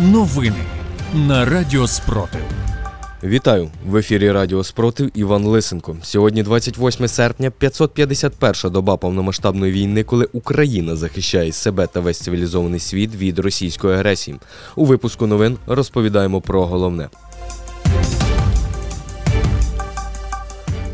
Новини на Радіо Спротив. Вітаю в ефірі Радіо Спротив Іван Лисенко. Сьогодні 28 серпня, 551 доба повномасштабної війни, коли Україна захищає себе та весь цивілізований світ від російської агресії. У випуску новин розповідаємо про головне.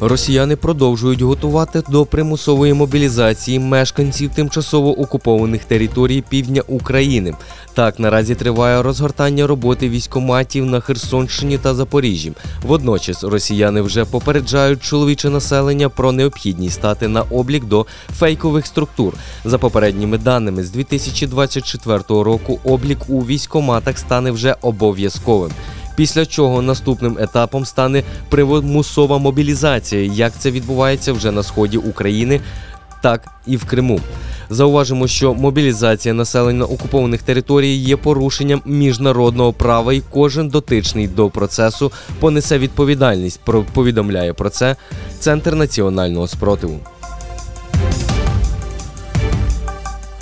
Росіяни продовжують готувати до примусової мобілізації мешканців тимчасово окупованих територій півдня України. Так наразі триває розгортання роботи військоматів на Херсонщині та Запоріжжі. Водночас росіяни вже попереджають чоловіче населення про необхідність стати на облік до фейкових структур. За попередніми даними з 2024 року облік у військоматах стане вже обов'язковим. Після чого наступним етапом стане примусова мобілізація, як це відбувається вже на сході України, так і в Криму. Зауважимо, що мобілізація населення окупованих територій є порушенням міжнародного права, і кожен дотичний до процесу понесе відповідальність. Про повідомляє про це Центр національного спротиву.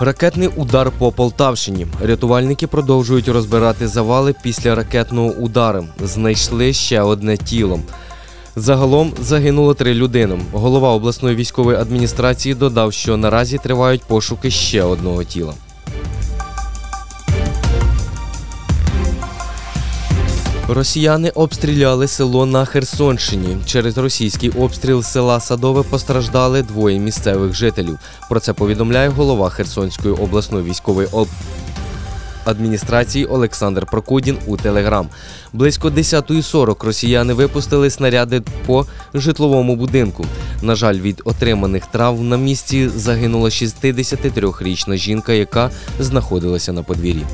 Ракетний удар по Полтавщині. Рятувальники продовжують розбирати завали після ракетного удару. Знайшли ще одне тіло. Загалом загинуло три людини. Голова обласної військової адміністрації додав, що наразі тривають пошуки ще одного тіла. Росіяни обстріляли село на Херсонщині. Через російський обстріл села Садове постраждали двоє місцевих жителів. Про це повідомляє голова Херсонської обласної військової об... адміністрації Олександр Прокудін у Телеграм. Близько 10.40 росіяни випустили снаряди по житловому будинку. На жаль, від отриманих травм на місці загинула 63-річна жінка, яка знаходилася на подвір'ї.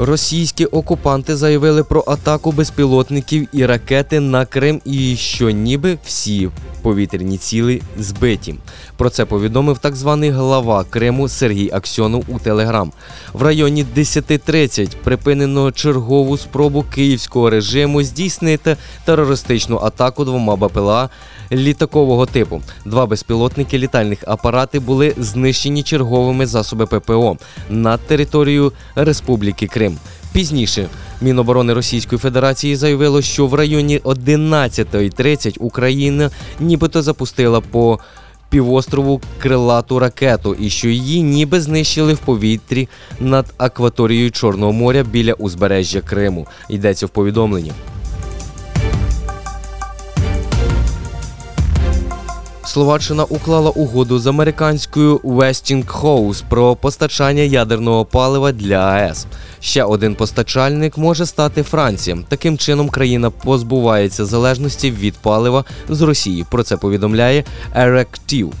Російські окупанти заявили про атаку безпілотників і ракети на Крим, і що ніби всі повітряні ціли збиті. Про це повідомив так званий глава Криму Сергій Аксьонов у Телеграм. В районі 10.30 припинено чергову спробу київського режиму здійснити терористичну атаку двома БПЛА літакового типу. Два безпілотники літальних апарати були знищені черговими засоби ППО над територією Республіки Крим. Пізніше Міноборони Російської Федерації заявило, що в районі 11.30 Україна нібито запустила по півострову крилату ракету, і що її ніби знищили в повітрі над акваторією Чорного моря біля узбережжя Криму. Йдеться в повідомленні. Словаччина уклала угоду з американською Westinghouse про постачання ядерного палива для АЕС. Ще один постачальник може стати Франція. Таким чином країна позбувається залежності від палива з Росії. Про це повідомляє Еректів.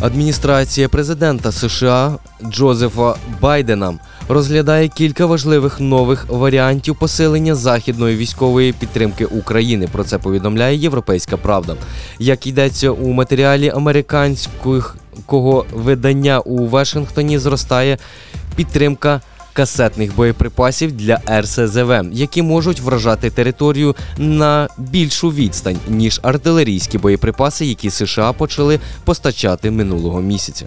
Адміністрація президента США Джозефа Байдена розглядає кілька важливих нових варіантів посилення західної військової підтримки України. Про це повідомляє Європейська Правда. Як йдеться у матеріалі американського видання у Вашингтоні, зростає підтримка. Касетних боєприпасів для РСЗВ, які можуть вражати територію на більшу відстань ніж артилерійські боєприпаси, які США почали постачати минулого місяця.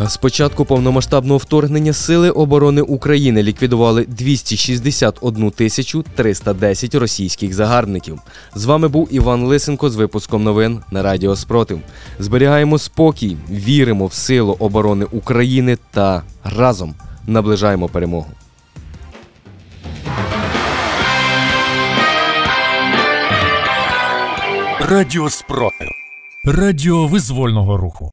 З початку повномасштабного вторгнення Сили оборони України ліквідували 261 тисячу 310 російських загарбників. З вами був Іван Лисенко з випуском новин на Радіо Спротив. Зберігаємо спокій, віримо в силу оборони України та разом наближаємо перемогу. Радіо Спротив. Радіо визвольного руху.